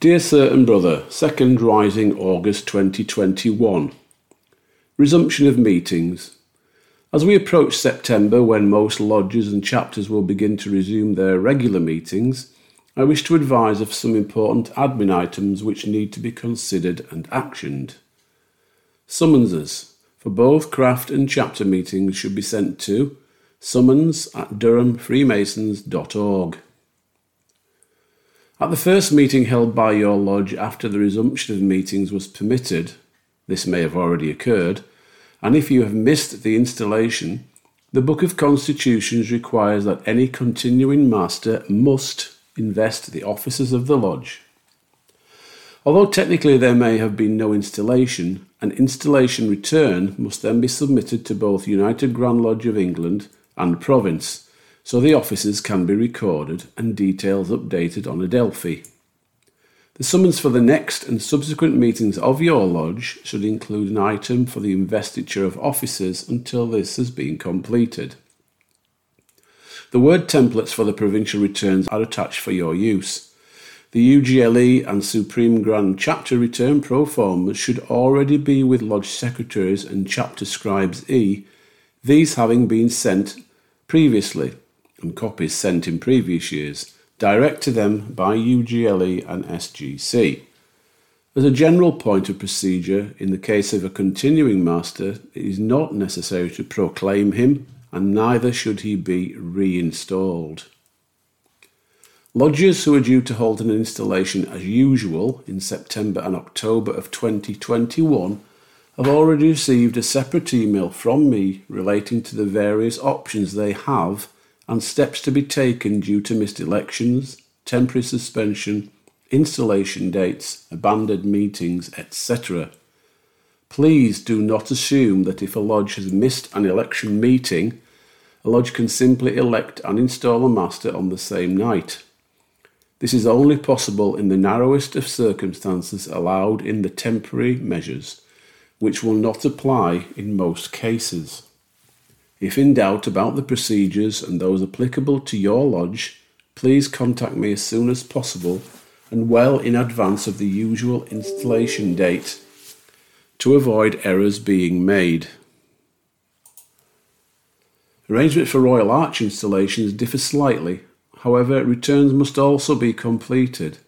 Dear Sir and Brother, Second Rising August 2021. Resumption of meetings. As we approach September, when most lodges and chapters will begin to resume their regular meetings, I wish to advise of some important admin items which need to be considered and actioned. Summonses for both craft and chapter meetings should be sent to summons at durhamfreemasons.org. At the first meeting held by your lodge after the resumption of meetings was permitted, this may have already occurred, and if you have missed the installation, the Book of Constitutions requires that any continuing master must invest the officers of the lodge. Although technically there may have been no installation, an installation return must then be submitted to both United Grand Lodge of England and Province so the officers can be recorded and details updated on Adelphi. The summons for the next and subsequent meetings of your lodge should include an item for the investiture of officers until this has been completed. The word templates for the provincial returns are attached for your use. The UGLE and Supreme Grand Chapter Return pro should already be with Lodge Secretaries and Chapter Scribes E, these having been sent previously and copies sent in previous years direct to them by UGLE and SGC. As a general point of procedure, in the case of a continuing master, it is not necessary to proclaim him, and neither should he be reinstalled. Lodgers who are due to hold an installation as usual in September and October of 2021 have already received a separate email from me relating to the various options they have and steps to be taken due to missed elections, temporary suspension, installation dates, abandoned meetings, etc. Please do not assume that if a lodge has missed an election meeting, a lodge can simply elect and install a master on the same night. This is only possible in the narrowest of circumstances allowed in the temporary measures, which will not apply in most cases. If in doubt about the procedures and those applicable to your lodge, please contact me as soon as possible and well in advance of the usual installation date to avoid errors being made. Arrangement for Royal Arch installations differ slightly, however, returns must also be completed.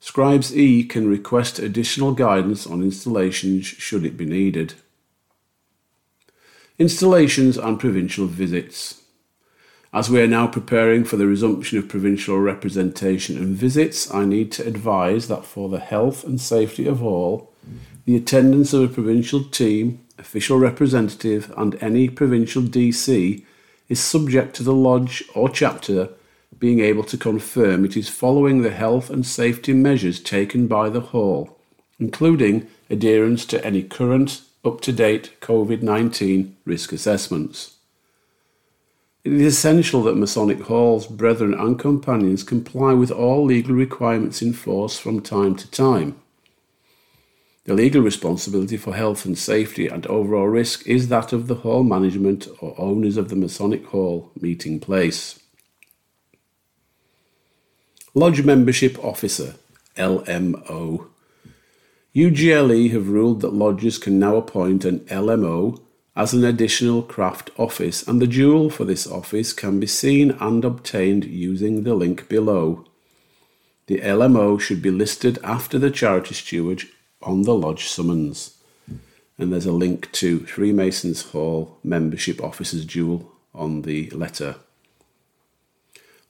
Scribes E can request additional guidance on installations should it be needed. Installations and provincial visits. As we are now preparing for the resumption of provincial representation and visits, I need to advise that for the health and safety of all, the attendance of a provincial team, official representative, and any provincial DC is subject to the lodge or chapter being able to confirm it is following the health and safety measures taken by the hall, including adherence to any current up to date COVID 19 risk assessments. It is essential that Masonic Hall's brethren and companions comply with all legal requirements in force from time to time. The legal responsibility for health and safety and overall risk is that of the hall management or owners of the Masonic Hall meeting place. Lodge Membership Officer, LMO. UGLE have ruled that lodges can now appoint an LMO as an additional craft office, and the jewel for this office can be seen and obtained using the link below. The LMO should be listed after the charity steward on the lodge summons. And there's a link to Freemasons Hall membership officers jewel on the letter.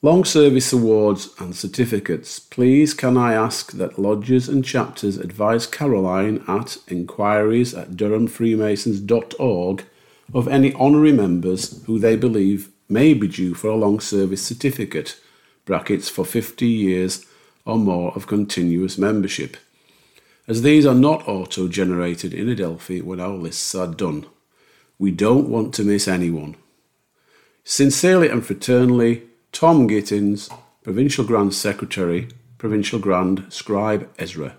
Long Service Awards and Certificates. Please can I ask that lodges and chapters advise Caroline at inquiries at durhamfreemasons.org of any honorary members who they believe may be due for a long service certificate, brackets for 50 years or more of continuous membership, as these are not auto generated in Adelphi when our lists are done. We don't want to miss anyone. Sincerely and fraternally, Tom Gittins, Provincial Grand Secretary, Provincial Grand Scribe Ezra.